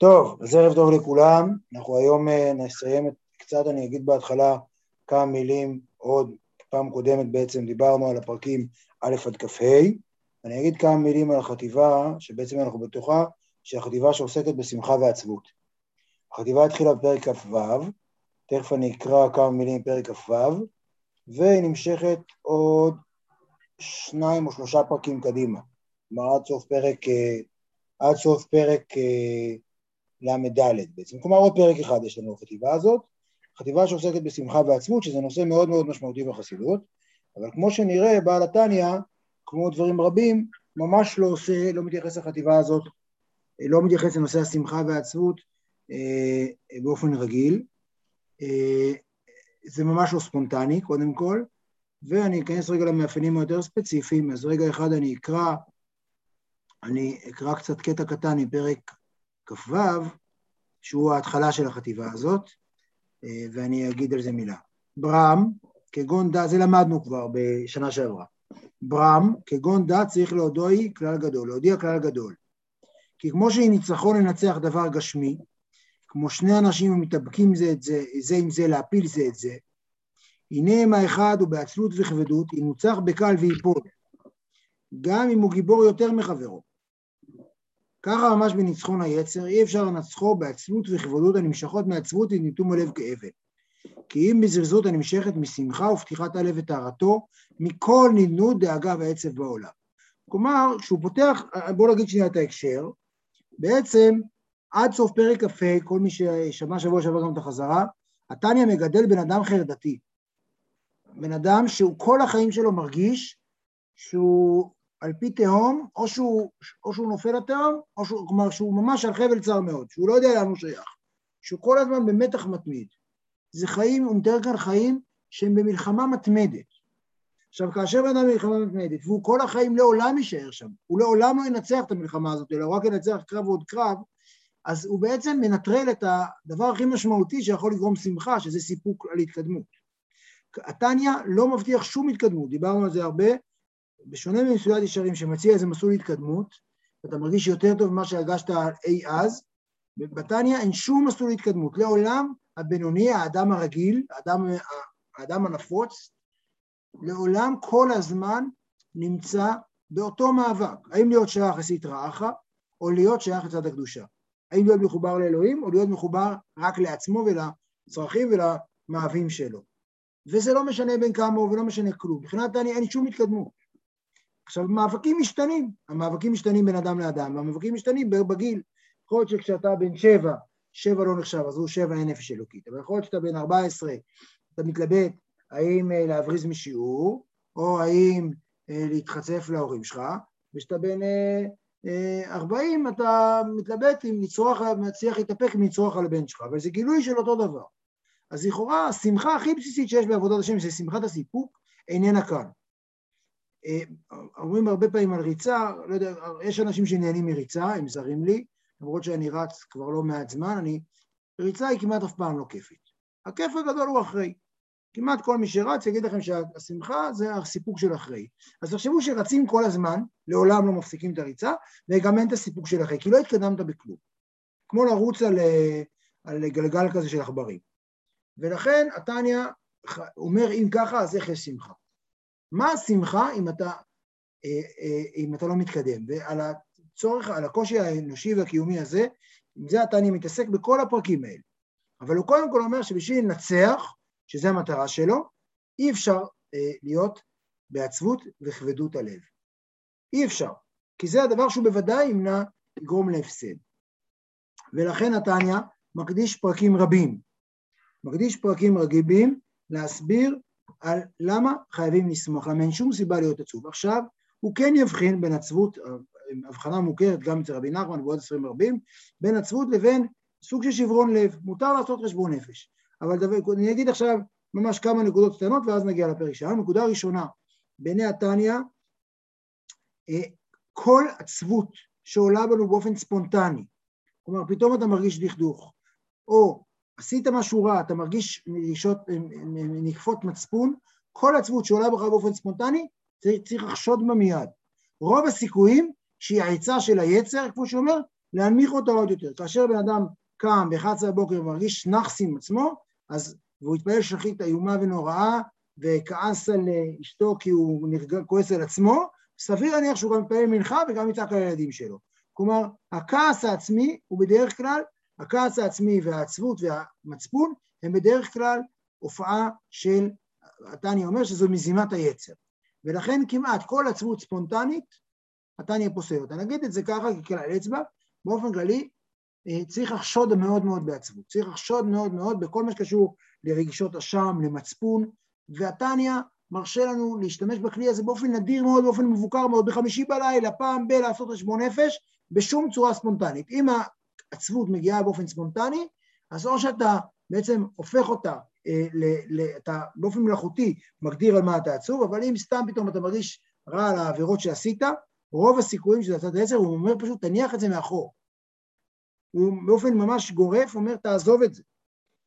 טוב, אז ערב טוב לכולם. אנחנו היום אה, נסיים את, קצת, אני אגיד בהתחלה כמה מילים, עוד פעם קודמת בעצם דיברנו על הפרקים א' עד כ"ה. אני אגיד כמה מילים על החטיבה, שבעצם אנחנו בתוכה, שהיא החטיבה שעוסקת בשמחה ועצבות. החטיבה התחילה בפרק כ"ו, תכף אני אקרא כמה מילים מפרק כ"ו, והיא נמשכת עוד שניים או שלושה פרקים קדימה. כלומר, עד סוף פרק, אה, עד סוף פרק אה, ל"ד בעצם. כלומר, עוד פרק אחד יש לנו בחטיבה הזאת, חטיבה שעוסקת בשמחה ועצמות, שזה נושא מאוד מאוד משמעותי בחסידות, אבל כמו שנראה, בעל התניא, כמו דברים רבים, ממש לא עושה, לא מתייחס לחטיבה הזאת, לא מתייחס לנושא השמחה והעצמות אה, באופן רגיל. אה, זה ממש לא ספונטני, קודם כל, ואני אכנס רגע למאפיינים היותר ספציפיים, אז רגע אחד אני אקרא, אני אקרא קצת קטע קטן מפרק כ"ו, שהוא ההתחלה של החטיבה הזאת, אה, ואני אגיד על זה מילה. ברם, כגון דת, זה למדנו כבר בשנה שעברה. ברם, כגון דת צריך להודוי כלל גדול, להודיע כלל גדול. כי כמו שהיא ניצחון לנצח דבר גשמי, כמו שני אנשים המתאבקים זה את זה, זה עם זה להפיל זה את זה, הנה הם האחד הוא בעצלות וכבדות, ינוצח בקל ויפול, גם אם הוא גיבור יותר מחברו. ככה ממש בניצחון היצר, אי אפשר לנצחו בעצלות וכבדות הנמשכות מעצבות ונתום הלב כאבן. כי אם בזריזות הנמשכת משמחה ופתיחת הלב וטהרתו, מכל נדנות, דאגה ועצב בעולם. כלומר, כשהוא פותח, בואו נגיד שנייה את ההקשר, בעצם עד סוף פרק כ"ה, כל מי ששמע שבוע שעבר גם את החזרה, התניא מגדל בן אדם חרדתי. בן אדם שהוא כל החיים שלו מרגיש שהוא על פי תהום, או שהוא, או שהוא נופל לתהום, או שהוא, כלומר שהוא ממש על חבל צר מאוד, שהוא לא יודע לאן הוא שייך, שהוא כל הזמן במתח מתמיד. זה חיים, הוא מתאר כאן חיים שהם במלחמה מתמדת. עכשיו, כאשר בן אדם במלחמה מתמדת, והוא כל החיים לעולם יישאר שם, הוא לעולם לא ינצח את המלחמה הזאת, אלא הוא רק ינצח קרב ועוד קרב, אז הוא בעצם מנטרל את הדבר הכי משמעותי שיכול לגרום שמחה, שזה סיפוק על התקדמות. התניא לא מבטיח שום התקדמות, דיברנו על זה הרבה, בשונה ממסויד ישרים שמציע איזה מסלול התקדמות, ואתה מרגיש יותר טוב ממה שהרגשת אי אז, בתניא אין שום מסלול התקדמות. לעולם הבינוני, האדם הרגיל, האדם, האדם הנפוץ, לעולם כל הזמן נמצא באותו מאבק, האם להיות שייך לסטרא אחא, או להיות שייך לצד הקדושה. האם להיות מחובר לאלוהים, או להיות מחובר רק לעצמו ולצרכים ולמאהבים שלו. וזה לא משנה בין כמה ולא משנה כלום. מבחינת אני אין שום התקדמות. עכשיו, מאבקים משתנים, המאבקים משתנים בין אדם לאדם, המאבקים משתנים בגיל. יכול להיות שכשאתה בן שבע, שבע לא נחשב, אז הוא שבע אין נפש אלוקית, אבל יכול להיות שאתה בן ארבע עשרה, אתה מתלבט האם אה, להבריז משיעור, או האם אה, להתחצף להורים שלך, וכשאתה בן אה, ארבעים אתה מתלבט אם לצרוח, מצליח להתאפק אם לצרוח על הבן שלך, אבל זה גילוי של אותו דבר. אז לכאורה השמחה הכי בסיסית שיש בעבודת השם, זה שמחת הסיפוק, איננה כאן. אומרים הרבה פעמים על ריצה, לא יודע, יש אנשים שנהנים מריצה, הם זרים לי, למרות שאני רץ כבר לא מעט זמן, אני, ריצה היא כמעט אף פעם לא כיפית. הכיף הגדול הוא אחרי. כמעט כל מי שרץ יגיד לכם שהשמחה זה הסיפוק של אחרי. אז תחשבו שרצים כל הזמן, לעולם לא מפסיקים את הריצה, וגם אין את הסיפוק של אחרי, כי לא התקדמת בכלום. כמו לרוץ על, על גלגל כזה של עכברים. ולכן התניא אומר, אם ככה, אז איך יש שמחה? מה השמחה אם אתה, אה, אה, אם אתה לא מתקדם? ועל הצורך, על הקושי האנושי והקיומי הזה, עם זה התניא מתעסק בכל הפרקים האלה. אבל הוא קודם כל אומר שבשביל לנצח, שזו המטרה שלו, אי אפשר אה, להיות בעצבות וכבדות הלב. אי אפשר, כי זה הדבר שהוא בוודאי ימנע, יגרום להפסד. ולכן התניא מקדיש פרקים רבים, מקדיש פרקים רגיבים להסביר על למה חייבים לסמוך, למה אין שום סיבה להיות עצוב. עכשיו, הוא כן יבחין בין עצבות, הבחנה מוכרת גם אצל רבי נחמן ועוד עשרים רבים, בין עצבות לבין סוג של שברון לב. מותר לעשות חשבון נפש. אבל דבר, אני אגיד עכשיו ממש כמה נקודות קטנות ואז נגיע לפרק שלנו. נקודה ראשונה, בעיני התניא, אה, כל עצבות שעולה בנו באופן ספונטני, כלומר פתאום אתה מרגיש דכדוך, או עשית משהו רע, אתה מרגיש נקפות מצפון, כל עצבות שעולה בך באופן ספונטני, צריך, לחשוד בה מיד. רוב הסיכויים שהיא העצה של היצר, כמו שאומר, להנמיך אותו עוד יותר. כאשר בן אדם קם ב-11 בבוקר ומרגיש נאחס עם עצמו, אז, והוא התפלל שחית איומה ונוראה, וכעס על אשתו כי הוא נרגע, כועס על עצמו, סביר להניח שהוא גם מתפלל מנחה וגם יצעק על הילדים שלו. כלומר, הכעס העצמי הוא בדרך כלל, הכעס העצמי והעצבות והמצפון הם בדרך כלל הופעה של, התניא אומר שזו מזימת היצר. ולכן כמעט כל עצבות ספונטנית, התניא פוסל אותה. נגיד את זה ככה ככלל אצבע, באופן כללי אה, צריך לחשוד מאוד מאוד בעצבות, צריך לחשוד מאוד מאוד בכל מה שקשור לרגישות אשם, למצפון, והתניא מרשה לנו להשתמש בכלי הזה באופן נדיר מאוד, באופן מבוקר מאוד, בחמישי בלילה, פעם ב- לעשות חשבון נפש, בשום צורה ספונטנית. אם העצבות מגיעה באופן ספונטני, אז או שאתה בעצם הופך אותה, אה, ל, ל, אתה באופן מלאכותי מגדיר על מה אתה עצוב, אבל אם סתם פתאום אתה מרגיש רע על העבירות שעשית, רוב הסיכויים שזה הצד העצר, הוא אומר פשוט תניח את זה מאחור. הוא באופן ממש גורף אומר תעזוב את זה.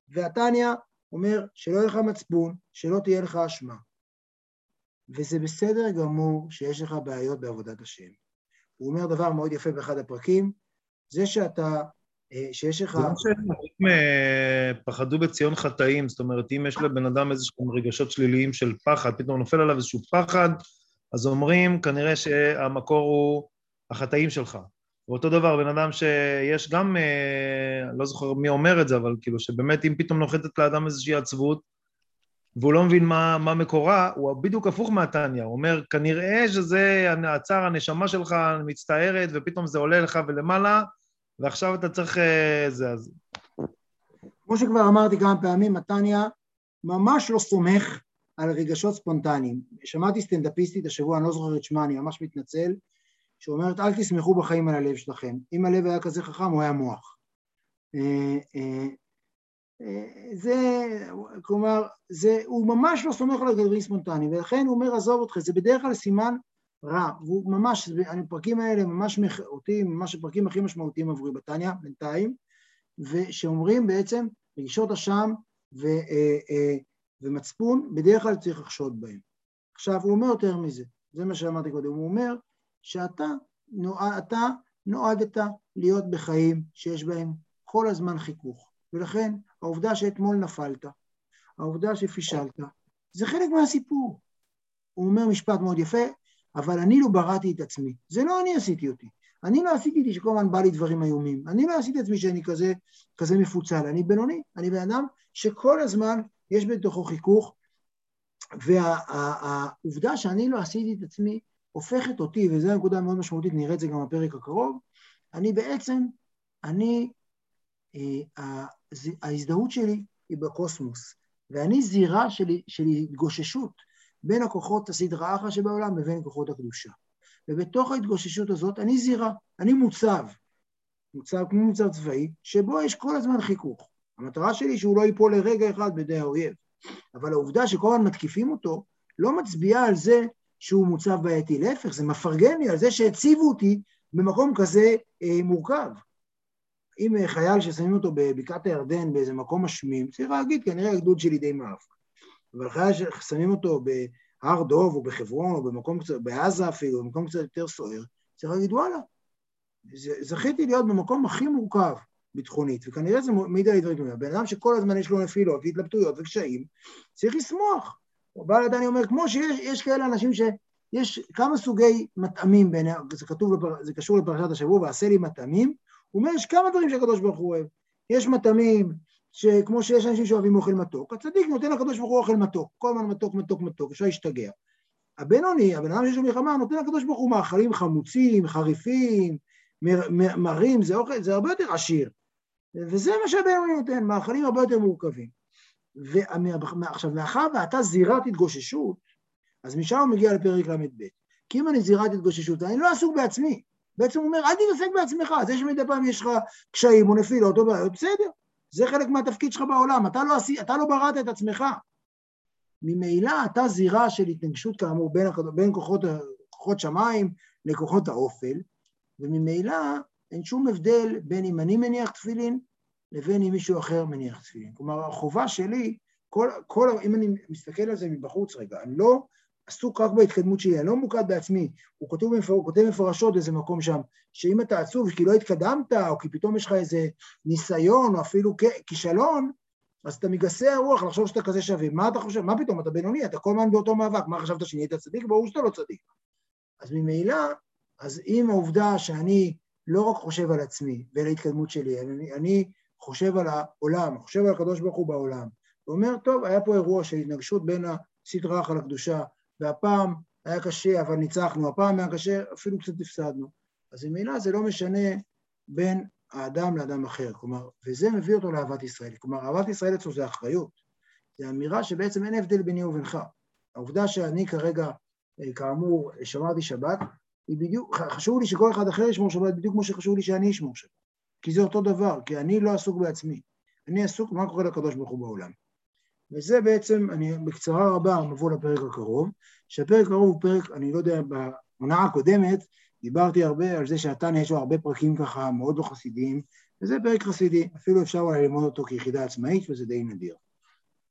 והתניא אומר שלא יהיה לך מצפון, שלא תהיה לך אשמה. וזה בסדר גמור שיש לך בעיות בעבודת השם. הוא אומר דבר מאוד יפה באחד הפרקים, זה שאתה, אה, שיש לך... זה לא שאם אה, פחדו בציון חטאים, זאת אומרת, אם יש לבן אדם איזשהם רגשות שליליים של פחד, פתאום נופל עליו איזשהו פחד, אז אומרים, כנראה שהמקור הוא החטאים שלך. ואותו דבר, בן אדם שיש גם, אה, לא זוכר מי אומר את זה, אבל כאילו שבאמת אם פתאום נוחתת לאדם איזושהי עצבות, והוא לא מבין מה, מה מקורה, הוא בדיוק הפוך מהתניא, הוא אומר, כנראה שזה הצער, הנשמה שלך מצטערת, ופתאום זה עולה לך ולמעלה, ועכשיו אתה צריך... אה, זה, אז... כמו שכבר אמרתי כמה פעמים, התניא ממש לא סומך על רגשות ספונטניים. שמעתי סטנדאפיסטית השבוע, אני לא זוכר את שמה, אני ממש מתנצל, שאומרת, אל תסמכו בחיים על הלב שלכם. אם הלב היה כזה חכם, הוא היה מוח. אה, אה, זה, כלומר, זה, הוא ממש לא סומך על הגדולים ספונטניים, ולכן הוא אומר, עזוב אותך, זה בדרך כלל סימן רע, והוא ממש, הפרקים האלה ממש אותי, ממש הפרקים הכי משמעותיים עבורי בתניא, בינתיים, ושאומרים בעצם, רגשות אשם ו, אה, אה, ומצפון, בדרך כלל צריך לחשוד בהם. עכשיו, הוא אומר יותר מזה, זה מה שאמרתי קודם, הוא אומר שאתה נועד, נועדת להיות בחיים שיש בהם כל הזמן חיכוך. ולכן העובדה שאתמול נפלת, העובדה שפישלת, זה חלק מהסיפור. הוא אומר משפט מאוד יפה, אבל אני לא בראתי את עצמי. זה לא אני עשיתי אותי. אני לא עשיתי אותי שכל הזמן בא לי דברים איומים. אני לא עשיתי את עצמי שאני כזה, כזה מפוצל. אני בינוני, אני בן אדם שכל הזמן יש בתוכו חיכוך, והעובדה וה, שאני לא עשיתי את עצמי הופכת אותי, וזו הנקודה המאוד משמעותית, נראה את זה גם בפרק הקרוב, אני בעצם, אני אה, ההזדהות שלי היא בקוסמוס, ואני זירה של, של התגוששות בין הכוחות הסדרה אחת שבעולם לבין כוחות הקדושה. ובתוך ההתגוששות הזאת אני זירה, אני מוצב, מוצב כמו מוצב צבאי, שבו יש כל הזמן חיכוך. המטרה שלי שהוא לא ייפול לרגע אחד בידי האויב. אבל העובדה שכל הזמן מתקיפים אותו, לא מצביעה על זה שהוא מוצב בעייתי. להפך, זה מפרגן לי על זה שהציבו אותי במקום כזה אה, מורכב. אם חייל ששמים אותו בבקעת הירדן באיזה מקום משמים, צריך להגיד, כנראה הגדוד שלי די מאף. אבל חייל ששמים אותו בהר דוב או בחברון או במקום קצת, בעזה אפילו, במקום קצת יותר סוער, צריך להגיד, וואלה, זכיתי להיות במקום הכי מורכב ביטחונית, וכנראה זה מעיד על דומים. בן אדם שכל הזמן יש לו נפילות והתלבטויות וקשיים, צריך לשמוח. בעל עדיין אומר, כמו שיש כאלה אנשים שיש כמה סוגי מטעמים, בין, זה כתוב, זה קשור לפרשת השבוע, ועשה לי מטעמים, הוא אומר, יש כמה דברים שהקדוש ברוך הוא אוהב. יש מטעמים, שכמו שיש אנשים שאוהבים אוכל מתוק, הצדיק נותן לקדוש ברוך הוא אוכל מתוק, כל הזמן מתוק, מתוק, מתוק, אפשר להשתגע. הבינוני, הבן אדם שיש לו מלחמה, נותן לקדוש ברוך הוא מאכלים חמוצים, חריפים, מרים, זה אוכל, זה הרבה יותר עשיר. וזה מה שהבינוני נותן, מאכלים הרבה יותר מורכבים. ועכשיו, מאחר ואתה זירת התגוששות, אז משם הוא מגיע לפרק ל"ב. כי אם אני זירת התגוששות, אני לא עסוק בעצמי. בעצם הוא אומר, אל תתעסק בעצמך, זה שמדי פעם יש לך קשיים או נפילות או בעיות, בסדר, זה חלק מהתפקיד שלך בעולם, אתה לא, אתה לא בראת את עצמך. ממילא אתה זירה של התנגשות כאמור בין, בין כוחות, כוחות שמיים לכוחות האופל, וממילא אין שום הבדל בין אם אני מניח תפילין לבין אם מישהו אחר מניח תפילין. כלומר, החובה שלי, כל, כל, אם אני מסתכל על זה מבחוץ רגע, אני לא עסוק רק בהתקדמות שלי, אני לא ממוקד בעצמי. הוא כותב, מפור, הוא כותב מפורשות באיזה מקום שם, שאם אתה עצוב כי לא התקדמת, או כי פתאום יש לך איזה ניסיון, או אפילו כישלון, אז אתה מגסה הרוח לחשוב שאתה כזה שווה. מה אתה חושב? מה פתאום? אתה בינוני, אתה כל הזמן באותו מאבק. מה חשבת שנהיית צדיק? ברור שאתה לא צדיק. אז ממילא, אז עם העובדה שאני לא רק חושב על עצמי ועל ההתקדמות שלי, אני, אני חושב על העולם, חושב על הקדוש ברוך הוא בעולם, ואומר, טוב, היה פה אירוע של התנגשות בין הסדרה על הקדושה, והפעם היה קשה, אבל ניצחנו, הפעם היה קשה, אפילו קצת הפסדנו. אז ממילא זה לא משנה בין האדם לאדם אחר, כלומר, וזה מביא אותו לאהבת ישראל. כלומר, אהבת ישראל אצלו זה אחריות. זו אמירה שבעצם אין הבדל ביני ובינך. העובדה שאני כרגע, אה, כאמור, שמרתי שבת, היא בדיוק, חשוב לי שכל אחד אחר ישמור שבת בדיוק כמו שחשוב לי שאני אשמור שבת. כי זה אותו דבר, כי אני לא עסוק בעצמי. אני עסוק במה קורה לקדוש ברוך הוא בעולם. וזה בעצם, אני בקצרה רבה מבוא לפרק הקרוב, שהפרק הקרוב הוא פרק, אני לא יודע, בעונה הקודמת דיברתי הרבה על זה שהתניא יש לו הרבה פרקים ככה מאוד לא חסידיים, וזה פרק חסידי, אפילו אפשר אולי ללמוד אותו כיחידה עצמאית וזה די נדיר.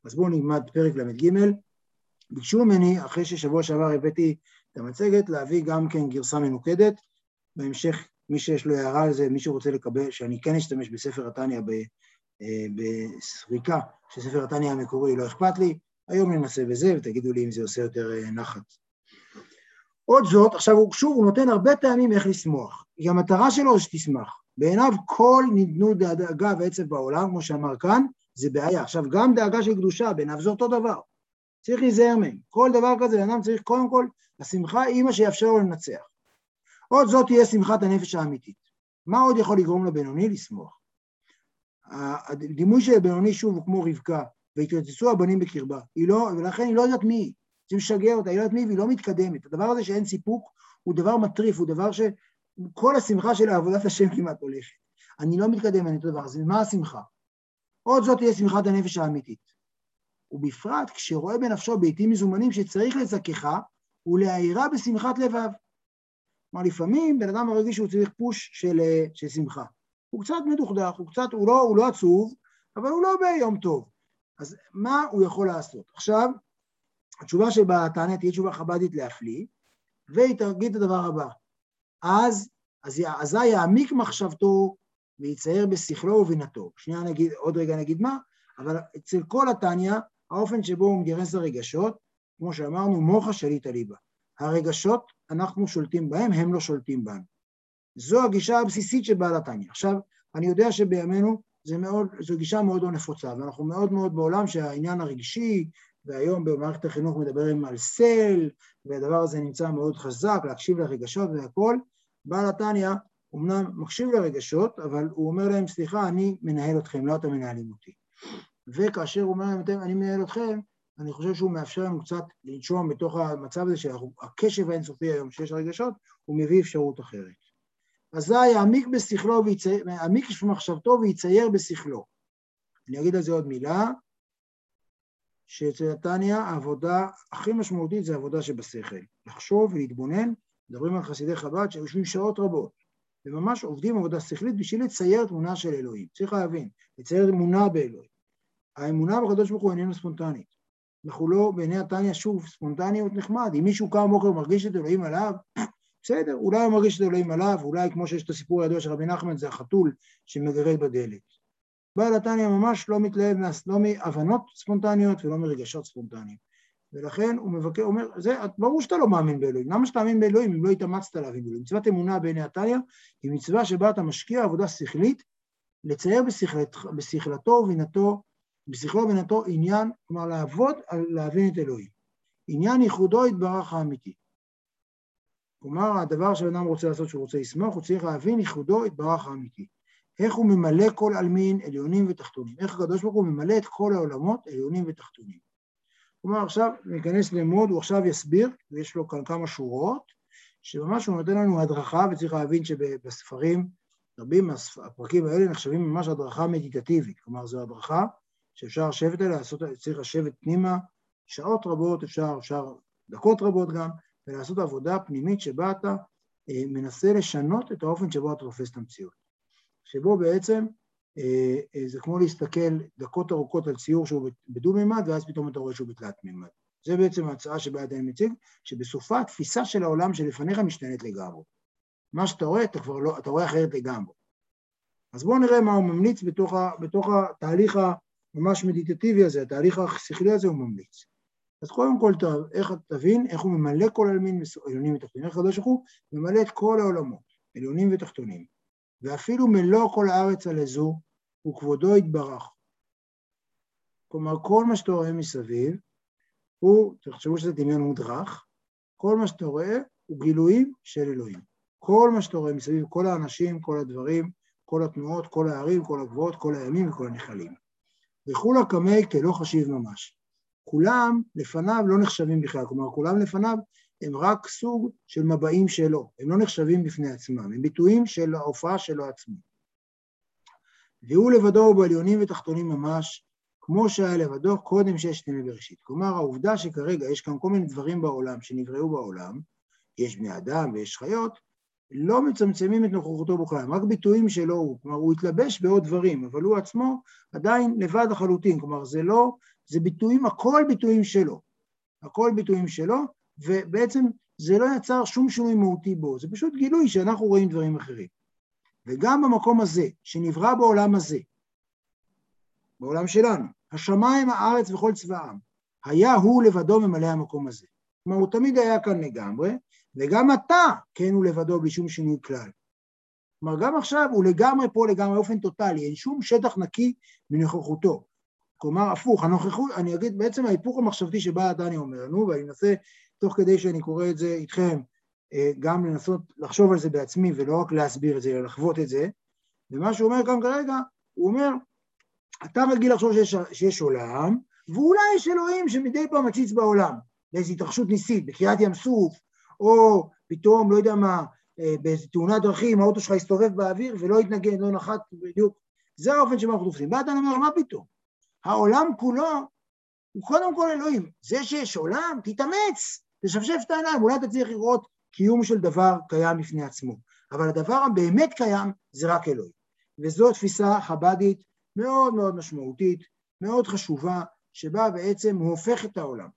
אז בואו נלמד פרק ל"ג. ביקשו ממני, אחרי ששבוע שעבר הבאתי את המצגת, להביא גם כן גרסה מנוקדת. בהמשך, מי שיש לו הערה על זה, מי שרוצה לקבל, שאני כן אשתמש בספר התניא אה, בסריקה של ספר התניא המקורי, לא אכפת לי, היום ננסה בזה ותגידו לי אם זה עושה יותר אה, נחת. עוד זאת, עכשיו הוא שוב, הוא נותן הרבה טעמים איך לשמוח. כי המטרה שלו זה שתשמח. בעיניו כל נדנות דאגה ועצב בעולם, כמו שאמר כאן, זה בעיה. עכשיו, גם דאגה של קדושה, בעיניו זה אותו דבר. צריך להיזהר מהם. כל דבר כזה, בן אדם צריך קודם כל, השמחה היא מה שיאפשר לו לנצח. עוד זאת תהיה שמחת הנפש האמיתית. מה עוד יכול לגרום לבינוני לשמוח? הדימוי של הבינוני שוב הוא כמו רבקה, והתרוצצו הבנים בקרבה. היא לא, ולכן היא לא יודעת מי היא. זה משגע אותה, היא לא יודעת מי והיא לא מתקדמת. הדבר הזה שאין סיפוק הוא דבר מטריף, הוא דבר שכל השמחה של עבודת השם כמעט הולכת. אני לא מתקדם אני את הדבר הזה, מה השמחה? עוד זאת תהיה שמחת הנפש האמיתית. ובפרט כשרואה בנפשו בעיתים מזומנים שצריך לזככה ולהעירה בשמחת לבב. כלומר, לפעמים בן אדם מרגיש שהוא צריך פוש של, של שמחה. הוא קצת מדוכדך, הוא קצת, הוא לא, הוא לא עצוב, אבל הוא לא ביום טוב. אז מה הוא יכול לעשות? עכשיו, התשובה שבתענה תהיה תשובה חב"דית להפליא, והיא תגיד את הדבר הבא, אז, אז אזי יעמיק מחשבתו ויצייר בשכלו ובינתו. שנייה נגיד, עוד רגע נגיד מה, אבל אצל כל התניא, האופן שבו הוא מגרס לרגשות, כמו שאמרנו, מוחה שליט הליבה. הרגשות, אנחנו שולטים בהם, הם לא שולטים בנו. זו הגישה הבסיסית של בעל התניא. עכשיו, אני יודע שבימינו זה מאוד, זו גישה מאוד לא נפוצה, ואנחנו מאוד מאוד בעולם שהעניין הרגשי, והיום במערכת החינוך מדברים על סל, והדבר הזה נמצא מאוד חזק, להקשיב לרגשות והכול. בעל התניא אמנם מקשיב לרגשות, אבל הוא אומר להם, סליחה, אני מנהל אתכם, לא אתם מנהלים אותי. וכאשר הוא אומר להם, אני מנהל אתכם, אני חושב שהוא מאפשר לנו קצת לנשום בתוך המצב הזה של הקשב האינסופי היום שיש רגשות, הוא מביא אפשרות אחרת. אזי יעמיק בשכלו, יעמיק במחשבתו ויצייר בשכלו. אני אגיד על זה עוד מילה, שאצל נתניה העבודה הכי משמעותית זה עבודה שבשכל. לחשוב ולהתבונן, מדברים על חסידי חב"ד שיושבים שעות רבות, וממש עובדים עבודה שכלית בשביל לצייר תמונה של אלוהים. צריך להבין, לצייר אמונה באלוהים. האמונה בקדוש ברוך הוא איננה ספונטנית. אנחנו לא, בעיני התניא, שוב, ספונטניות נחמד. אם מישהו קם בבוקר ומרגיש את אלוהים עליו, בסדר, אולי הוא מרגיש את אלוהים עליו, אולי כמו שיש את הסיפור הידוע של רבי נחמן, זה החתול שמגרד בדלת. בעל התניא ממש לא מתלהב לא מהבנות ספונטניות ולא מרגשות ספונטניים. ולכן הוא מבקר, אומר, זה, ברור שאתה לא מאמין באלוהים, למה שתאמין באלוהים אם לא התאמצת להבין באלוהים? מצוות אמונה בעיני התניא היא מצווה שבה אתה משקיע עבודה שכלית, לצייר בשכלת, בשכלתו ובינתו, בשכלו ובינתו עניין, כלומר לעבוד על להבין את אלוהים. עניין ייחודו יתברך האמיתי. כלומר, הדבר שבן אדם רוצה לעשות, שהוא רוצה לסמוך, הוא צריך להבין ייחודו יתברך האמיתי. איך הוא ממלא כל עלמין, עליונים ותחתונים. איך הקדוש ברוך הוא ממלא את כל העולמות, עליונים ותחתונים. כלומר, עכשיו ניכנס ללמוד, הוא עכשיו יסביר, ויש לו כאן כמה שורות, שממש הוא נותן לנו הדרכה, וצריך להבין שבספרים, רבים מהפרקים האלה נחשבים ממש הדרכה מדיטטיבית. כלומר, זו הדרכה שאפשר לשבת עליה, צריך לשבת פנימה שעות רבות, אפשר, אפשר דקות רבות גם, ולעשות עבודה פנימית שבה אתה אה, מנסה לשנות את האופן שבו אתה תופס את המציאות. שבו בעצם אה, אה, זה כמו להסתכל דקות ארוכות על ציור שהוא בדו-מימד, ואז פתאום אתה רואה שהוא בתלת מימד. זה בעצם ההצעה שבה אני מציג, שבסופה התפיסה של העולם שלפניך משתנית לגמרי. מה שאתה רואה, אתה כבר לא, אתה רואה אחרת לגמרי. אז בואו נראה מה הוא ממליץ בתוך, ה, בתוך התהליך הממש מדיטטיבי הזה, התהליך השכלי הזה הוא ממליץ. אז קודם כל, איך תבין איך הוא ממלא כל העלמין עליונים ותחתונים, איך הקדוש ברוך הוא ממלא את כל העולמות, עליונים ותחתונים, ואפילו מלוא כל הארץ על איזו, וכבודו יתברך. כלומר, כל מה שאתה רואה מסביב, הוא, תחשבו שזה דמיון מודרך, כל מה שאתה רואה הוא גילויים של אלוהים. כל מה שאתה רואה מסביב, כל האנשים, כל הדברים, כל התנועות, כל הערים, כל הגבוהות, כל הימים וכל הנחלים. וכולה קמי כלא חשיב ממש. כולם לפניו לא נחשבים בכלל, כלומר כולם לפניו הם רק סוג של מבעים שלו, הם לא נחשבים בפני עצמם, הם ביטויים של ההופעה שלו עצמו. והוא לבדו הוא בעליונים ותחתונים ממש, כמו שהיה לבדו קודם שיש ימי בראשית. כלומר, העובדה שכרגע יש כאן כל מיני דברים בעולם שנבראו בעולם, יש בני אדם ויש חיות, לא מצמצמים את נוכחותו בכלל, רק ביטויים שלו הוא, כלומר הוא התלבש בעוד דברים, אבל הוא עצמו עדיין לבד לחלוטין, כלומר זה לא, זה ביטויים, הכל ביטויים שלו, הכל ביטויים שלו, ובעצם זה לא יצר שום שינוי מהותי בו, זה פשוט גילוי שאנחנו רואים דברים אחרים. וגם במקום הזה, שנברא בעולם הזה, בעולם שלנו, השמיים, הארץ וכל צבאם, היה הוא לבדו ממלא המקום הזה. כלומר, הוא תמיד היה כאן לגמרי, וגם אתה, כן, הוא לבדו בלי שום שינוי כלל. כלומר, גם עכשיו הוא לגמרי פה, לגמרי באופן טוטאלי, אין שום שטח נקי מנוכחותו. כלומר, הפוך, הנוכחות, אני אגיד, בעצם ההיפוך המחשבתי שבא הדני אומר לנו, ואני אנסה, תוך כדי שאני קורא את זה איתכם, אה, גם לנסות לחשוב על זה בעצמי, ולא רק להסביר את זה, אלא לחוות את זה, ומה שהוא אומר כאן כרגע, הוא אומר, אתה רגיל לחשוב שיש, שיש עולם, ואולי יש אלוהים שמדי פעם מציץ בעולם, באיזו התרחשות ניסית, בקריאת ים סוף, או פתאום, לא יודע מה, אה, באיזו תאונת דרכים, האוטו שלך יסתובב באוויר ולא יתנגן, לא נחת בדיוק. זה האופן שבו אנחנו תופסים. ואתה אומר, מה פתאום? העולם כולו הוא קודם כל אלוהים. זה שיש עולם, תתאמץ, תשפשף את העיניים, אולי אתה צריך לראות קיום של דבר קיים בפני עצמו. אבל הדבר הבאמת קיים זה רק אלוהים. וזו תפיסה חב"דית מאוד מאוד משמעותית, מאוד חשובה, שבה בעצם הוא הופך את העולם.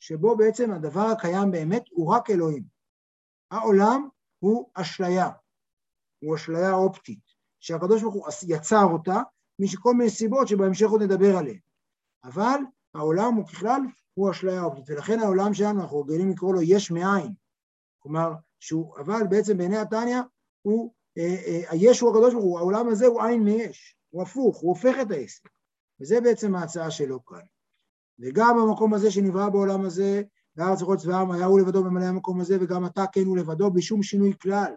שבו בעצם הדבר הקיים באמת הוא רק אלוהים. העולם הוא אשליה, הוא אשליה אופטית, שהקדוש ברוך הוא יצר אותה משכל מיני סיבות שבהמשך עוד נדבר עליהן. אבל העולם הוא ככלל, הוא אשליה אופטית, ולכן העולם שלנו, אנחנו רגילים לקרוא לו יש מאין. כלומר, שהוא, אבל בעצם בעיני התניא, הוא, אה, אה, היש הוא הקדוש ברוך הוא, העולם הזה הוא עין מיש, הוא הפוך, הוא הופך את העסק. וזה בעצם ההצעה שלו כאן. וגם המקום הזה שנברא בעולם הזה, והארץ וכל צבאם, היה הוא לבדו ממלא המקום הזה, וגם אתה כן הוא לבדו, בלי שום שינוי כלל.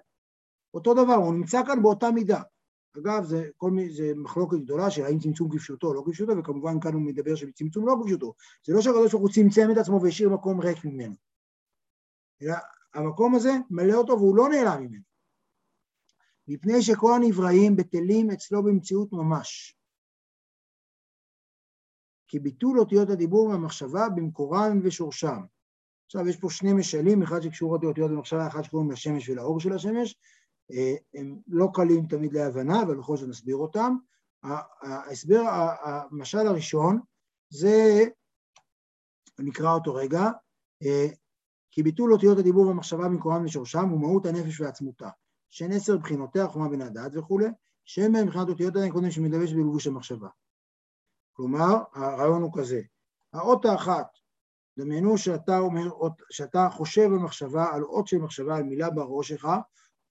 אותו דבר, הוא נמצא כאן באותה מידה. אגב, זה, כל מי, זה מחלוקת גדולה של האם צמצום כפשוטו או לא כפשוטו, וכמובן כאן הוא מדבר שבצמצום לא כפשוטו. זה לא שהקדוש ברוך הוא צמצם את עצמו והשאיר מקום ריק ממנו. אלא המקום הזה מלא אותו והוא לא נעלם ממנו. מפני שכל הנבראים בטלים אצלו במציאות ממש. כי ביטול אותיות הדיבור והמחשבה במקורם ושורשם. עכשיו יש פה שני משלים, אחד שקשור לאותיות המחשבה, אחד שקוראים לשמש ולאור של השמש, הם לא קלים תמיד להבנה, אבל בכל זאת נסביר אותם. ההסבר, המשל הראשון, זה, נקרא אותו רגע, אה, כי ביטול אותיות הדיבור והמחשבה במקורם ושורשם הוא מהות הנפש ועצמותה, שאין עשר בחינותיה, חומה בין הדעת וכולי, שאין בהם מבחינת אותיות עדיין קודם שמתלבש בלבוש המחשבה. כלומר, הרעיון הוא כזה, האות האחת, דמיינו שאתה אומר, שאתה חושב במחשבה על אות של מחשבה, על מילה בראש שלך,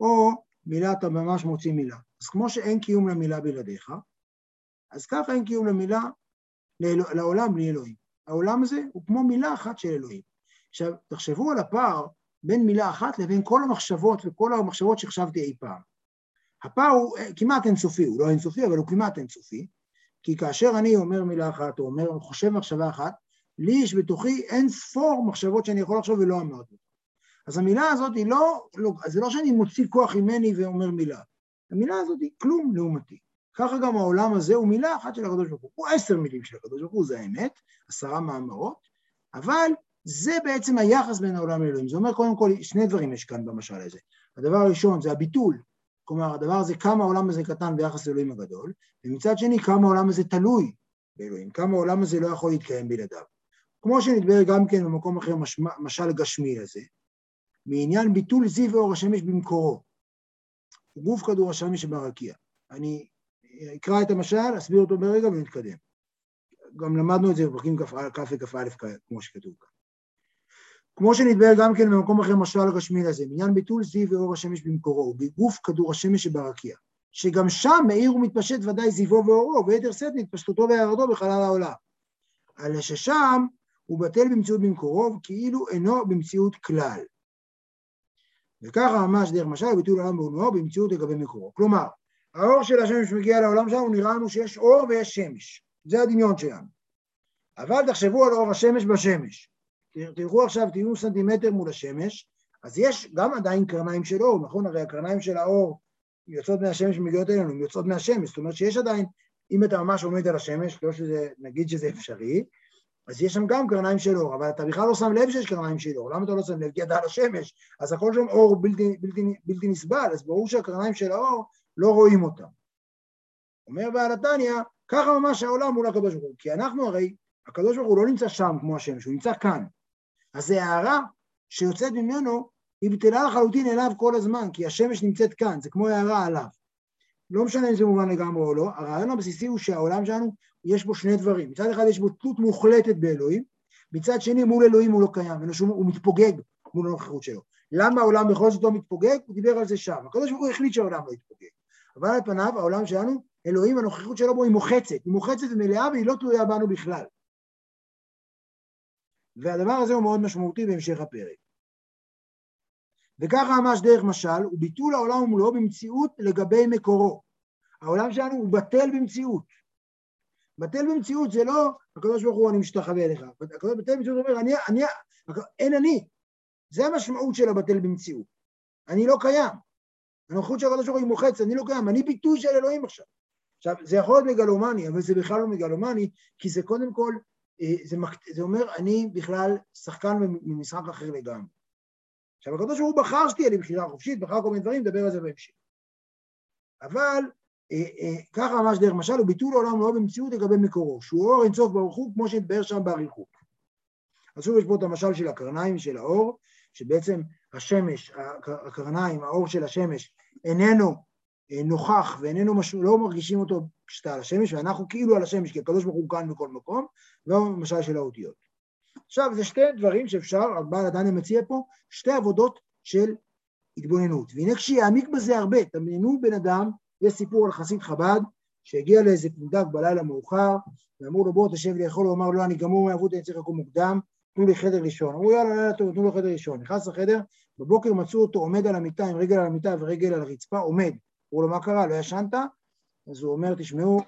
או מילה אתה ממש מוציא מילה. אז כמו שאין קיום למילה בלעדיך, אז ככה אין קיום למילה, לעולם בלי אלוהים. העולם הזה הוא כמו מילה אחת של אלוהים. עכשיו, תחשבו על הפער בין מילה אחת לבין כל המחשבות וכל המחשבות שחשבתי אי פעם. הפער הוא כמעט אינסופי, הוא לא אינסופי, אבל הוא כמעט אינסופי, כי כאשר אני אומר מילה אחת, או אומר, חושב מחשבה אחת, לי יש בתוכי אין ספור מחשבות שאני יכול לחשוב ולא אמרתי. אז המילה הזאת היא לא, לא, זה לא שאני מוציא כוח ממני ואומר מילה. המילה הזאת היא כלום לעומתי. ככה גם העולם הזה הוא מילה אחת של הקדוש ברוך הוא. הוא עשר מילים של הקדוש ברוך הוא, זה האמת, עשרה מאמרות, אבל זה בעצם היחס בין העולם לאלוהים. זה אומר קודם כל, שני דברים יש כאן במשל הזה. הדבר הראשון זה הביטול, כלומר הדבר הזה, כמה העולם הזה קטן ביחס לאלוהים הגדול, ומצד שני כמה העולם הזה תלוי באלוהים, כמה העולם הזה לא יכול להתקיים בלעדיו. כמו שנדבר גם כן במקום אחר משל גשמי לזה, מעניין ביטול זיו ואור השמש במקורו. גוף כדור השמש שברקיע. אני אקרא את המשל, אסביר אותו ברגע ונתקדם. גם למדנו את זה בפרקים כ' וכ"א, כמו שכתוב כאן. כמו שנתבהר גם כן במקום אחר משל הגשמי לזה, בעניין ביטול זיו ואור השמש במקורו, בגוף כדור השמש שברקיע, שגם שם מאיר ומתפשט ודאי זיוו ואורו, וביתר שאת מתפשטותו והערתו בחלל העולם. אלא ששם הוא בטל במציאות במקורו, כאילו אינו במציאות כלל. וככה ממש דרך משל ביטול העולם בעולמו במציאות לגבי מקורו. כלומר, האור של השמש מגיע לעולם שלנו, נראה לנו שיש אור ויש שמש. זה הדמיון שלנו. אבל תחשבו על אור השמש בשמש. תלכו עכשיו, תהיו סנטימטר מול השמש, אז יש גם עדיין קרניים של אור, נכון? הרי הקרניים של האור יוצאות מהשמש ומגיעות אלינו, הן יוצאות מהשמש, זאת אומרת שיש עדיין, אם אתה ממש עומד על השמש, לא שזה, נגיד שזה אפשרי, אז יש שם גם קרניים של אור, אבל אתה בכלל לא שם לב שיש קרניים של אור, למה אתה לא שם לב? כי אתה על השמש, אז הכל שם אור בלתי, בלתי, בלתי נסבל, אז ברור שהקרניים של האור לא רואים אותם. אומר בעל התניא, ככה ממש העולם מול הקדוש ברוך הוא, כי אנחנו הרי, הקדוש ברוך הוא לא נמצא שם כמו השמש, הוא נמצא כאן. אז זה הערה שיוצאת ממנו, היא בטלה לחלוטין אליו כל הזמן, כי השמש נמצאת כאן, זה כמו הערה עליו. לא משנה אם זה מובן לגמרי או לא, הרעיון הבסיסי הוא שהעולם שלנו, יש בו שני דברים. מצד אחד יש בו תלות מוחלטת באלוהים, מצד שני מול אלוהים הוא לא קיים, שום, הוא מתפוגג מול הנוכחות שלו. למה העולם בכל זאת לא מתפוגג? הוא דיבר על זה שם. הקדוש ברוך הוא החליט שהעולם לא יתפוגג. אבל על פניו העולם שלנו, אלוהים, הנוכחות שלו בו היא מוחצת, היא מוחצת ומלאה והיא לא תלויה בנו בכלל. והדבר הזה הוא מאוד משמעותי בהמשך הפרק. וככה ממש דרך משל, הוא ביטול העולם ומולו במציאות לגבי מקורו. העולם שלנו הוא בטל במציאות. בטל במציאות זה לא, הקדוש ברוך הוא אני משתחווה לך. הקדוש בטל במציאות אומר, אני, אני, אין אני. זה המשמעות של הבטל במציאות. אני לא קיים. הנוכחות של הקדוש ברוך הוא היא מוחצת, אני לא קיים, אני ביטוי של אלוהים עכשיו. עכשיו, זה יכול להיות מגלומני, אבל זה בכלל לא מגלומני, כי זה קודם כל, אה, זה, זה אומר, אני בכלל שחקן ממשחק אחר לגמרי. עכשיו, הקדוש ברוך הוא בחר שתהיה לי בחירה חופשית, בחר כל מיני דברים, נדבר על זה בהמשך. אבל אה, אה, ככה ממש דרך משל, הוא ביטול העולם לא במציאות לגבי מקורו, שהוא אור אינסוף ברוך הוא, כמו שהתבאר שם באריכות. אז שוב יש פה את המשל של הקרניים של האור, שבעצם השמש, הקרניים, האור של השמש, איננו אה, נוכח ואיננו, מש... לא מרגישים אותו כשאתה על השמש, ואנחנו כאילו על השמש, כי הקדוש ברוך הוא כאן בכל מקום, והוא המשל של האותיות. עכשיו, זה שתי דברים שאפשר, הבעל הדניה מציע פה, שתי עבודות של התבוננות. והנה כשיעמיק בזה הרבה, תמיינו בן אדם, יש סיפור על חסיד חב"ד, שהגיע לאיזה פונדק בלילה מאוחר, ואמרו לו בוא תשב לאכול, הוא אמר לא, אני גמור מהעבוד, אני צריך לקום מוקדם, תנו לי חדר ראשון. אמרו יאללה, יאללה, טוב, תנו לו חדר ראשון. נכנס לחדר, בבוקר מצאו אותו עומד על המיטה, עם רגל על המיטה ורגל על הרצפה, עומד. אמרו לו, מה קרה, לא ישנת? אז הוא אומר, תשמעו,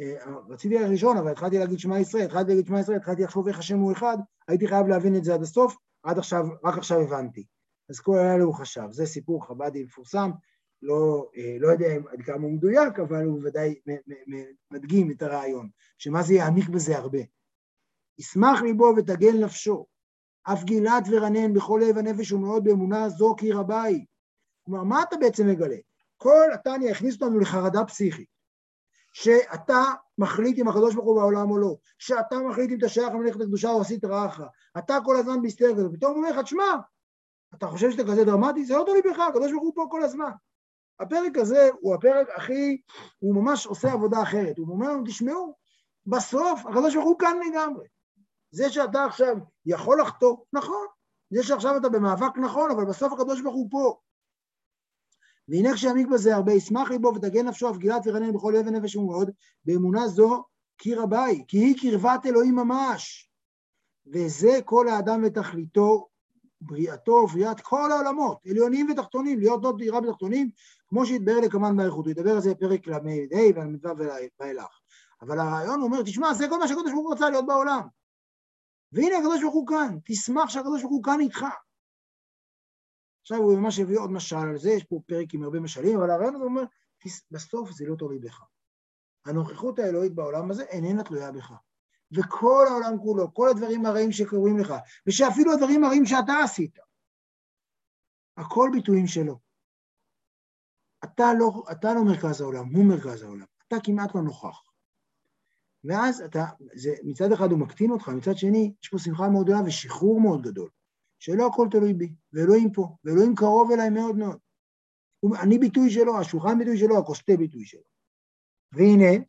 אה, רציתי ללכת ראשון, אבל התחלתי להגיד שמע ישראל, התחלתי להגיד שמע ישראל, התחלתי לחשוב איך השם הוא אחד, הייתי חייב להבין את זה עד הסוף, עד עכשיו, רק עכשיו הבנתי. אז כל הלילה הוא חשב, זה סיפור חב"די מפורסם, לא, אה, לא יודע עד כמה הוא מדויק, אבל הוא ודאי מדגים את הרעיון, שמה זה יעמיק בזה הרבה. ישמח ליבו ותגל נפשו, אף גילת ורנן בכל לב הנפש ומאוד באמונה זו כי רבה היא. כלומר, מה אתה בעצם מגלה? כל התניא הכניס אותנו לחרדה פסיכית. שאתה מחליט אם הקדוש ברוך הוא בעולם או לא, שאתה מחליט אם אתה שייך למלאכת הקדושה או עשית רעך, אתה כל הזמן בהסתר כזה, פתאום הוא אומר לך, תשמע, אתה חושב שאתה כזה דרמטי? זה לא תלוי בך, הקדוש ברוך הוא פה כל הזמן. הפרק הזה הוא הפרק הכי, הוא ממש עושה עבודה אחרת, הוא אומר לנו, תשמעו, בסוף הקדוש ברוך הוא כאן לגמרי. זה שאתה עכשיו יכול לחטוא, נכון, זה שעכשיו אתה במאבק נכון, אבל בסוף הקדוש ברוך הוא פה. והנה כשיעמיק בזה הרבה, ישמח ליבו ותגן נפשו אף גילת ורנן בכל לב ונפש ומאוד, באמונה זו קיר הבית, כי היא קרבת אלוהים ממש. וזה כל האדם לתכליתו, בריאתו, בריאת כל העולמות, עליונים ותחתונים, להיות לא דירה בתחתונים, כמו שהתבהר לקמן באריכות, הוא ידבר על זה בפרק ל"ה מצווה ואילך. אבל הרעיון אומר, תשמע, זה כל מה שהקדוש ברוך הוא רצה להיות בעולם. והנה הקדוש ברוך הוא כאן, תשמח שהקדוש ברוך הוא כאן איתך. עכשיו הוא ממש הביא עוד משל על זה, יש פה פרק עם הרבה משלים, אבל הרעיון הזה אומר, בסוף זה לא תלוי בך. הנוכחות האלוהית בעולם הזה איננה תלויה בך. וכל העולם כולו, כל הדברים הרעים שקורים לך, ושאפילו הדברים הרעים שאתה עשית, הכל ביטויים שלו. אתה לא, אתה לא מרכז העולם, הוא מרכז העולם. אתה כמעט לא נוכח. ואז אתה, זה, מצד אחד הוא מקטין אותך, מצד שני, יש פה שמחה מאוד גדולה ושחרור מאוד גדול, שלא הכל תלוי בי, ואלוהים פה, ואלוהים קרוב אליי מאוד מאוד. אני ביטוי שלו, השולחן ביטוי שלו, הכוס ביטוי שלו. והנה,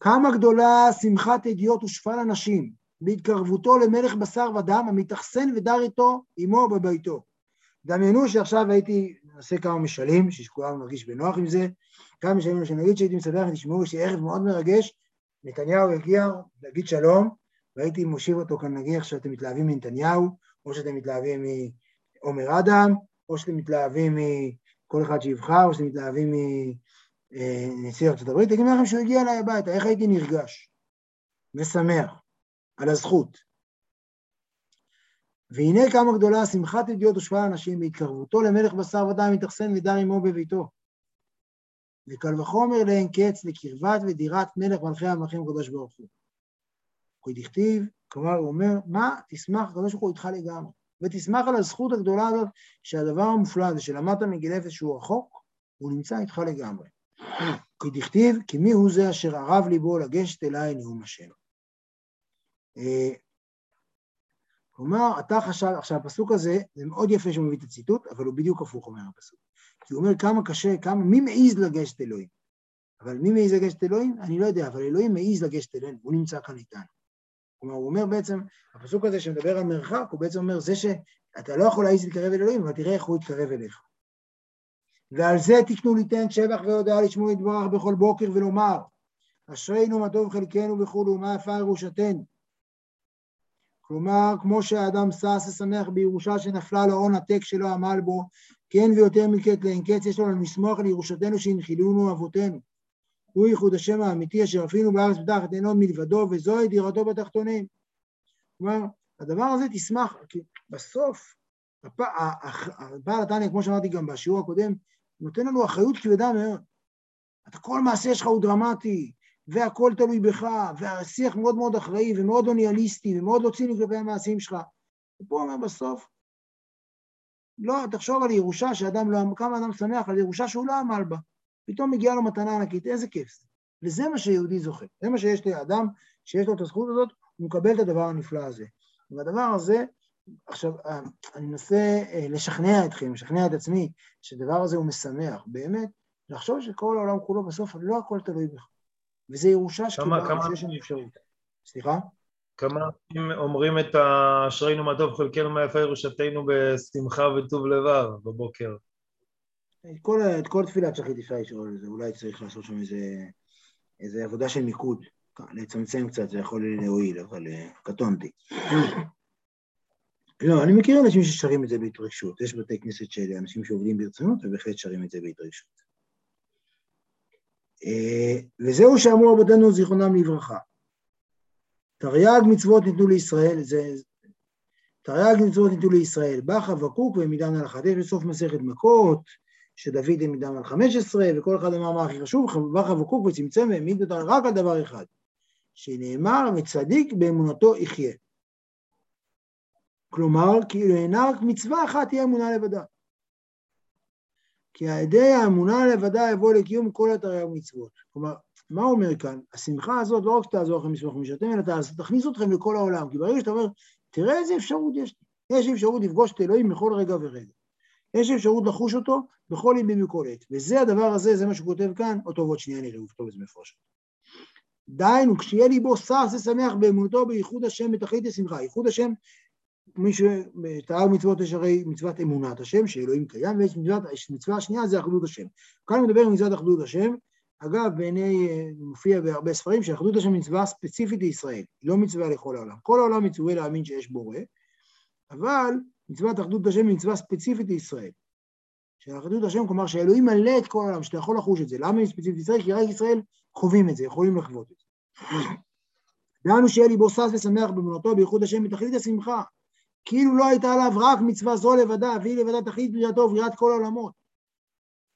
כמה גדולה שמחת אדיוט ושפל אנשים, בהתקרבותו למלך בשר ודם, המתאכסן ודר איתו, עמו בביתו. דמיינו שעכשיו הייתי, נעשה כמה משלים, שכולם מרגיש בנוח עם זה, כמה משלים שנגיד שהייתי מסדר, תשמעו, יש לי ערב מאוד מרגש, נתניהו הגיע להגיד שלום, והייתי מושיב אותו כאן נגיד שאתם מתלהבים מנתניהו, או שאתם מתלהבים מעומר אדם, או שאתם מתלהבים מכל אחד שיבחר, או שאתם מתלהבים מנשיא ארצות הברית, תגיד לכם שהוא הגיע אליי הביתה, איך הייתי נרגש ושמח על הזכות. והנה כמה גדולה שמחת ידיעות ושפע אנשים בהתקרבותו למלך בשר ודם מתאכסן ודר עמו בביתו. וקל וחומר לאין קץ לקרבת ודירת מלך מלכי המלכים הקדוש ברוך הוא. הוא דכתיב, כלומר הוא אומר, מה תשמח הקדוש ברוך הוא איתך לגמרי. ותשמח על הזכות הגדולה הזאת שהדבר המופלא הזה שלמדת מגיל אפס שהוא רחוק, הוא נמצא איתך לגמרי. כי דכתיב, כי מי הוא זה אשר ערב ליבו לגשת אליי נאום השם. כלומר, אתה חשב, עכשיו הפסוק הזה, זה מאוד יפה שהוא מביא את הציטוט, אבל הוא בדיוק הפוך אומר הפסוק. כי הוא אומר כמה קשה, כמה, מי מעז לגשת אלוהים? אבל מי מעז לגשת אלוהים? אני לא יודע, אבל אלוהים מעז לגשת אלינו, הוא נמצא כאן איתנו. כלומר, הוא אומר בעצם, הפסוק הזה שמדבר על מרחק, הוא בעצם אומר, זה שאתה לא יכול להעז להתקרב אל אלוהים, אבל תראה איך הוא יתקרב אליך. ועל זה תקנו ליתן שבח והודעה לשמוע יתברך בכל בוקר ולומר, אשרינו מה טוב חלקנו וכולו, מה יפה ירושתנו. כלומר, כמו שהאדם שש ושמח בירושה שנפלה לו הון עתק שלא עמל בו, כן ויותר מקץ לאין קץ יש לנו לשמוח על ירושתנו שהנחילונו אבותינו. הוא ייחוד השם האמיתי אשר אפילו בארץ פתחת עינו מלבדו וזוהי דירתו בתחתונים. כלומר, הדבר הזה תשמח, כי בסוף, הבעל התניא, כמו שאמרתי גם בשיעור הקודם, נותן לנו אחריות כבדה מאוד. כל מעשה שלך הוא דרמטי, והכל תלוי בך, והשיח מאוד מאוד אחראי ומאוד לא ניאליסטי ומאוד לא ציני כלפי המעשים שלך. ופה אומר בסוף, לא, תחשוב על ירושה שאדם לא, כמה אדם שמח על ירושה שהוא לא עמל בה. פתאום מגיעה לו מתנה ענקית, איזה כיף זה. וזה מה שיהודי זוכה. זה מה שיש לאדם שיש לו את הזכות הזאת, הוא מקבל את הדבר הנפלא הזה. והדבר הזה, עכשיו, אני מנסה אה, לשכנע אתכם, לשכנע את עצמי, שהדבר הזה הוא משמח. באמת, לחשוב שכל העולם כולו בסוף לא הכל תלוי בך. וזה ירושה שקיבלנו, שיש לנו אפשרות. סליחה? כמה אומרים את אשרינו מה טוב חלקנו מה יפה ירושתנו בשמחה וטוב לבב בבוקר? את כל, את כל תפילה צריך אפשר לשאול אולי צריך לעשות שם איזה, איזה עבודה של מיקוד, לצמצם קצת, זה יכול להועיל, אבל uh, קטונתי. לא, אני מכיר אנשים ששרים את זה בהתרגשות, יש בתי כנסת של אנשים שעובדים ברצינות ובהחלט שרים את זה בהתרגשות. אה, וזהו שאמרו רבותינו זיכרונם לברכה. תרי"ג מצוות ניתנו לישראל, זה... תרי"ג מצוות ניתנו לישראל, בא חבקוק והעמידם על. יש בסוף מסכת מכות, שדוד העמידם על חמש עשרה, וכל אחד אמר מה הכי חשוב, בא חבקוק וצמצם והעמיד אותה רק על דבר אחד, שנאמר וצדיק באמונתו יחיה. כלומר, כאילו אינה רק מצווה אחת היא אמונה לבדה. כי על ידי האמונה לבדה יבוא לקיום כל אתרי המצוות. כלומר, מה הוא אומר כאן? השמחה הזאת לא רק שתעזור לכם לשמוח משאתם, אלא תכניס אתכם לכל העולם. כי ברגע שאתה אומר, תראה איזה אפשרות יש לי. יש אפשרות לפגוש את אלוהים בכל רגע ורגע. יש אפשרות לחוש אותו בכל ימי וכל עת. וזה הדבר הזה, זה מה שהוא כותב כאן, או טוב, עוד שנייה נראה, הוא כתוב את זה מפורש. דהיינו, כשיהיה ליבו שש ושמח באמונתו בייחוד השם בתכלית השמחה. ייחוד השם מי שבתרי"ג מצוות יש הרי מצוות אמונת השם, שאלוהים קיים, ויש מצוות, מצווה השנייה זה אחדות השם. כאן מדבר על מצוות אחדות השם. אגב, בעיני, מופיע בהרבה ספרים שאחדות השם מצווה ספציפית לישראל, לא מצווה לכל העולם. כל העולם מצווה להאמין שיש בורא, אבל מצוות אחדות השם היא מצווה ספציפית לישראל. של אחדות השם, כלומר שאלוהים מלא את כל העולם, שאתה יכול לחוש את זה. למה היא ספציפית לישראל? כי רק ישראל חווים את זה, יכולים לחוות את זה. דהיינו שיהיה ליבו שש ושמח באמונתו בייחוד השם בתכלית השמחה. כאילו לא הייתה עליו רק מצווה זו לבדה, והיא לבדה תכלית בריאתו ובריאת כל העולמות.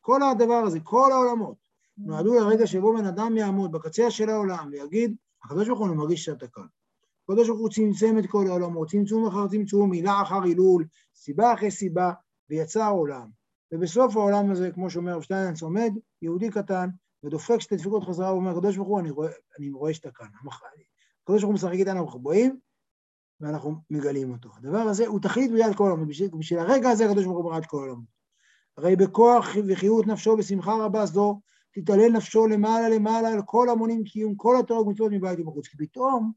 כל הדבר הזה, כל העולמות, נועדו לרגע שבו בן אדם יעמוד בקצה של העולם ויגיד, הקדוש ברוך הוא מרגיש שאתה כאן. הקדוש ברוך הוא צמצם את כל העולמות, צמצום אחר צמצום, מילה אחר הילול, סיבה אחרי סיבה, ויצא העולם. ובסוף העולם הזה, כמו שאומר שטיינץ עומד, יהודי קטן, ודופק שתי דפיקות חזרה, הוא אומר, הקדוש ברוך הוא, אני רואה, אני רואה שאתה כאן. הקדוש ברוך הוא משחק איתנו, אנחנו רואים, ואנחנו מגלים אותו. הדבר הזה הוא תכלית בריאת כל העולמות, בשביל, בשביל הרגע הזה הקדוש ברוך הוא ברא את כל העולמות. הרי בכוח וחיות נפשו בשמחה רבה זו, תתעלל נפשו למעלה למעלה על כל המונים קיום, כל התורה ומצוות מבית ובחוץ. כי פתאום,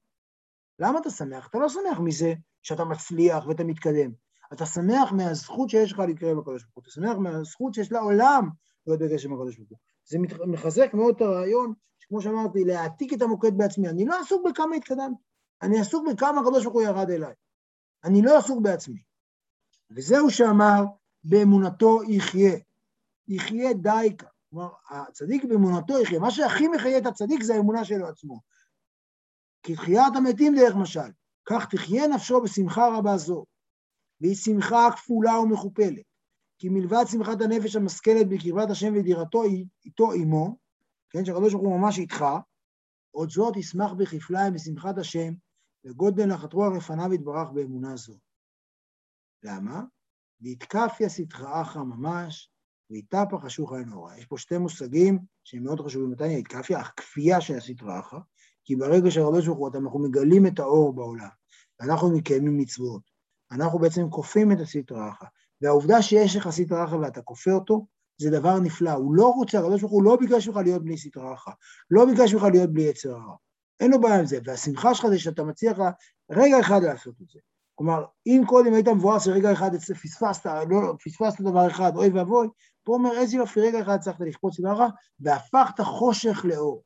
למה אתה שמח? אתה לא שמח מזה שאתה מצליח ואתה מתקדם. אתה שמח מהזכות שיש לך להתקרב לקדוש ברוך הוא, אתה שמח מהזכות שיש לעולם להיות בקשר עם הקדוש ברוך הוא. זה מחזק מאוד את הרעיון, שכמו שאמרתי, להעתיק את המוקד בעצמי. אני לא עסוק בכמה התקדמתי, אני עסוק בכמה הקדוש ברוך הוא ירד אליי. אני לא עסוק בעצמי. וזהו שאמר, באמונתו יחיה. יחיה דייקה. כלומר, הצדיק באמונתו יחיה. מה שהכי מחיה את הצדיק זה האמונה שלו עצמו. כי תחיית המתים דרך משל. כך תחיה נפשו בשמחה רבה זו. והיא שמחה כפולה ומכופלת. כי מלבד שמחת הנפש המשכלת בקרבת השם ודירתו איתו עמו, כן, שהקדוש ברוך הוא ממש איתך, עוד זאת ישמח בכפליים בשמחת השם, וגודל נחת רוח לפניו יתברך באמונה זו. למה? והתקפיה סטראך ממש, והתהפך השוך הנורא. יש פה שתי מושגים שהם מאוד חשובים. מתי התקפיה? הכפייה של הסטראך, כי ברגע שהקדוש ברוך הוא, אנחנו מגלים את האור בעולם, ואנחנו מקיימים מצוות, אנחנו בעצם כופים את הסטראך. והעובדה שיש לך סטראך ואתה כופה אותו, זה דבר נפלא. הוא לא רוצה, הקדוש ברוך הוא לא ביקש ממך להיות בלי סטראך, לא ביקש ממך להיות בלי יצר הרע. אין לו בעיה עם זה, והשמחה שלך זה שאתה מצליח רגע אחד לעשות את זה. כלומר, אם קודם היית מבואס שרגע אחד פספסת, לא, פספסת דבר אחד, אוי ואבוי, פה אומר איזה יופי, רגע אחד הצלחת לכפוץ ככה, והפכת חושך לאור.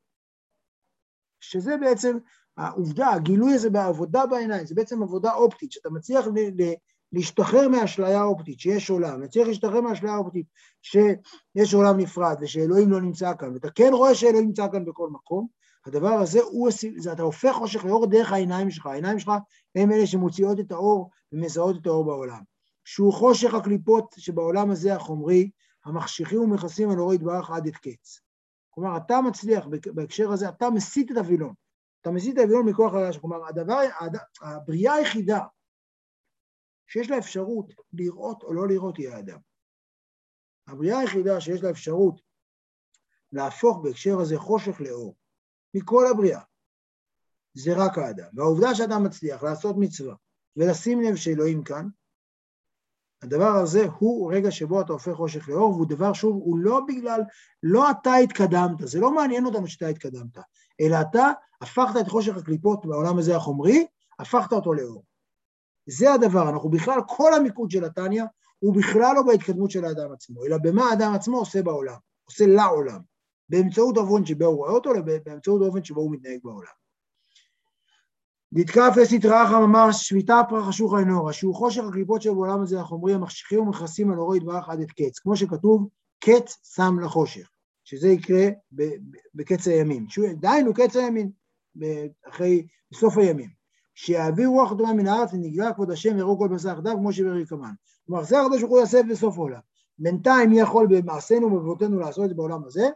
שזה בעצם העובדה, הגילוי הזה בעבודה בעיניים, זה בעצם עבודה אופטית, שאתה מצליח ל- ל- להשתחרר מהאשליה האופטית, שיש עולם, מצליח להשתחרר מהאשליה האופטית, שיש עולם נפרד ושאלוהים לא נמצא כאן, ואתה כן רואה שאלוהים נמצא כאן בכל מקום, הדבר הזה הוא, זה, אתה הופך חושך לאור דרך העיניים שלך, העיניים שלך הם אלה שמוציאות את האור ומזהות את האור בעולם. שהוא חושך הקליפות שבעולם הזה החומרי, המחשיכים ומכסים על אורו יתברך עד את קץ. כלומר, אתה מצליח, בהקשר הזה, אתה מסיט את הווילון. אתה מסיט את הווילון מכוח הרעש. כלומר, הדבר, הד... הבריאה היחידה שיש לה אפשרות לראות או לא לראות היא האדם. הבריאה היחידה שיש לה אפשרות להפוך בהקשר הזה חושך לאור, מכל הבריאה, זה רק האדם. והעובדה שאדם מצליח לעשות מצווה ולשים לב שאלוהים כאן, הדבר הזה הוא רגע שבו אתה הופך חושך לאור, והוא דבר, שוב, הוא לא בגלל, לא אתה התקדמת, זה לא מעניין אותנו שאתה התקדמת, אלא אתה הפכת את חושך הקליפות בעולם הזה החומרי, הפכת אותו לאור. זה הדבר, אנחנו בכלל, כל המיקוד של התניא הוא בכלל לא בהתקדמות של האדם עצמו, אלא במה האדם עצמו עושה בעולם, עושה לעולם. באמצעות האופן שבו הוא רואה אותו, באמצעות האופן שבו הוא מתנהג בעולם. נתקף לסטרא ממש שביתה פרח השוך הנורא, שהוא חושך הקליפות שבעולם הזה החומרי המחשיכים ומכסים על אורו יתברך עד את קץ, כמו שכתוב, קץ שם לחושך, שזה יקרה בקץ הימים, דהיינו קץ הימים, אחרי, בסוף הימים, שיעביר רוח אדומה מן הארץ ונגלה כבוד השם ויראו כל בשר יחדיו כמו שברי כמן. כלומר, זה הקדוש ברוך הוא יעשה בסוף העולם. בינתיים מי יכול במעשינו ובבואותינו לעשות את זה בעולם הזה?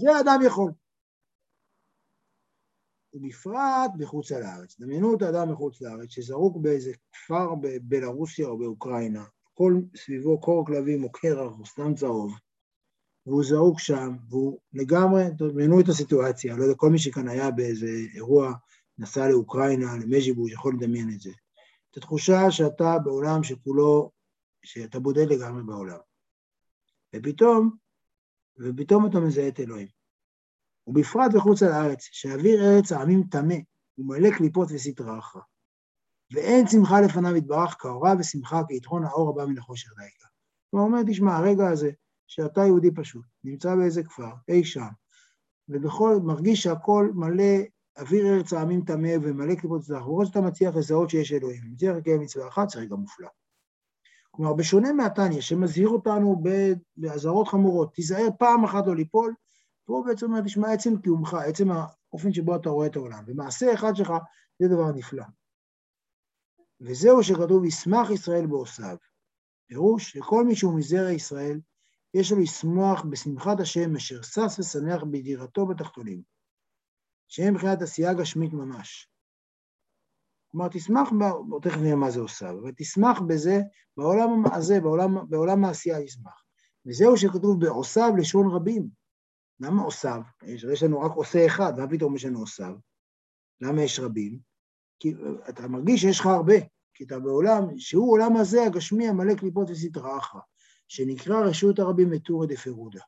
זה אדם יכול. ובפרט בחוץ על הארץ. דמיינו את האדם מחוץ לארץ, שזרוק באיזה כפר בבלרוסיה או באוקראינה, כל סביבו קור כלבים או קרח או סתם צהוב, והוא זרוק שם, והוא לגמרי, דמיינו את הסיטואציה, לא יודע, כל מי שכאן היה באיזה אירוע, נסע לאוקראינה, למז'יבוש, יכול לדמיין את זה. את התחושה שאתה בעולם שכולו, שאתה בודד לגמרי בעולם. ופתאום, ופתאום אתה מזהה את אלוהים. ובפרט בחוץ על הארץ, שאוויר ארץ העמים טמא, ומלא קליפות וסטרא אחרא. ואין שמחה לפניו יתברך כאורה ושמחה כיתרון האור הבא מן החושך דייקה. הוא אומר, תשמע, הרגע הזה, שאתה יהודי פשוט, נמצא באיזה כפר, אי שם, ובכל, מרגיש שהכל מלא אוויר ארץ העמים טמא ומלא קליפות וסטרא אחרא, שאתה מצליח לזהות שיש אלוהים, מצליח לקיים מצווה אחת, זה רגע מופלא. כלומר, בשונה מהתניא, שמזהיר אותנו באזהרות חמורות, תיזהר פעם אחת לא ליפול, פה בעצם אומר, תשמע, עצם קיומך, עצם האופן שבו אתה רואה את העולם, ומעשה אחד שלך זה דבר נפלא. וזהו שכתוב, ישמח ישראל בעושיו. פירוש, לכל מי שהוא מזרע ישראל, יש לו לשמוח בשמחת השם, אשר שש ושמח בדירתו בתחתונים, שהם מבחינת עשייה גשמית ממש. כלומר, תשמח, תכף נראה מה זה עושיו, אבל תשמח בזה, בעולם הזה, בעולם, בעולם העשייה תשמח. וזהו שכתוב בעושיו לשון רבים. למה עושיו? יש, יש לנו רק עושה אחד, מה פתאום יש לנו עושיו? למה יש רבים? כי אתה מרגיש שיש לך הרבה, כי אתה בעולם, שהוא עולם הזה הגשמי המלא קליפות וסטרא אחרא, שנקרא רשות הרבים מטורא דפירודה.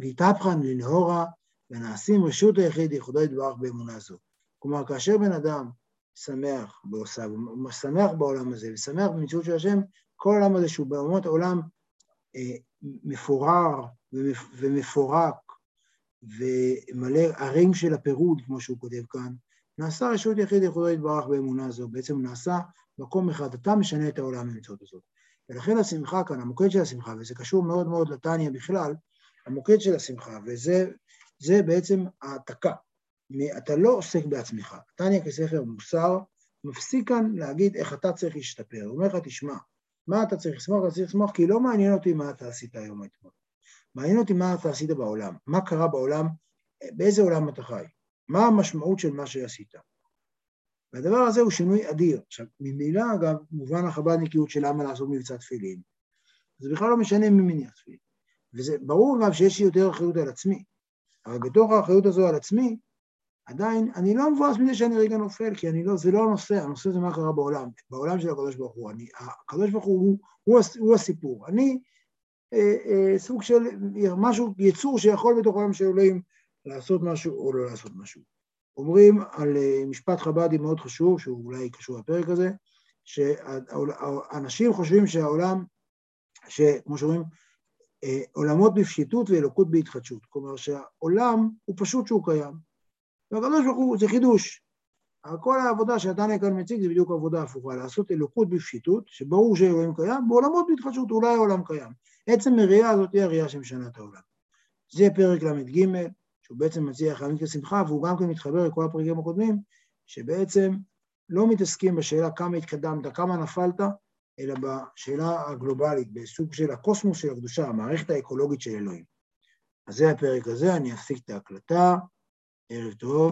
והתהפכן לנהורה ונעשים רשות היחיד ייחודו יתברך באמונה זו. כלומר, כאשר בן אדם שמח בעושיו, הוא שמח בעולם הזה, ושמח במציאות של השם, כל העולם הזה שהוא באומות העולם אה, מפורר ומפורק ומלא ערים של הפירוד, כמו שהוא כותב כאן, נעשה רשות יחיד יכולו יתברך באמונה זו, בעצם נעשה מקום אחד, אתה משנה את העולם במציאות הזאת. ולכן השמחה כאן, המוקד של השמחה, וזה קשור מאוד מאוד לטניה בכלל, המוקד של השמחה, וזה בעצם העתקה. אתה לא עוסק בעצמך. טניה כספר מוסר, מפסיק כאן להגיד איך אתה צריך להשתפר. הוא אומר לך, תשמע, מה אתה צריך לשמוח? אתה צריך לשמוח כי לא מעניין אותי מה אתה עשית היום אתמול. מעניין אותי מה אתה עשית בעולם, מה קרה בעולם, באיזה עולם אתה חי, מה המשמעות של מה שעשית. והדבר הזה הוא שינוי אדיר. עכשיו, ממילא, אגב, מובן החב"דניקיות של למה לעשות מבצע תפילין. זה בכלל לא משנה מי מניח תפילין. וזה ברור, אגב, שיש לי יותר אחריות על עצמי. אבל בתוך האחריות הזו על עצמי, עדיין, אני לא מבואס מזה שאני רגע נופל, כי אני לא, זה לא הנושא, הנושא זה מה קרה בעולם, בעולם של הקדוש ברוך הוא. אני, הקדוש ברוך הוא הוא, הוא, הוא הסיפור. אני אה, אה, סוג של משהו, יצור שיכול בתוך העולם של אלוהים לעשות משהו או לא לעשות משהו. אומרים על אה, משפט חב"די מאוד חשוב, שהוא אולי קשור לפרק הזה, שאנשים חושבים שהעולם, שכמו שאומרים, אה, עולמות בפשיטות ואלוקות בהתחדשות. כלומר שהעולם הוא פשוט שהוא קיים. והקדוש ברוך הוא זה חידוש. כל העבודה שהתניא כאן מציג זה בדיוק עבודה הפוכה, לעשות אלוקות בפשיטות, שברור שאלוהים קיים, בעולמות בהתחדשות, אולי העולם קיים. עצם הראייה הזאת היא הראייה שמשנה את העולם. זה פרק ל"ג, שהוא בעצם מציע חיימים כשמחה, והוא גם כן מתחבר לכל הפרקים הקודמים, שבעצם לא מתעסקים בשאלה כמה התקדמת, כמה נפלת, אלא בשאלה הגלובלית, בסוג של הקוסמוס של הקדושה, המערכת האקולוגית של אלוהים. אז זה הפרק הזה, אני אפסיק את ההקלטה. ערב טוב.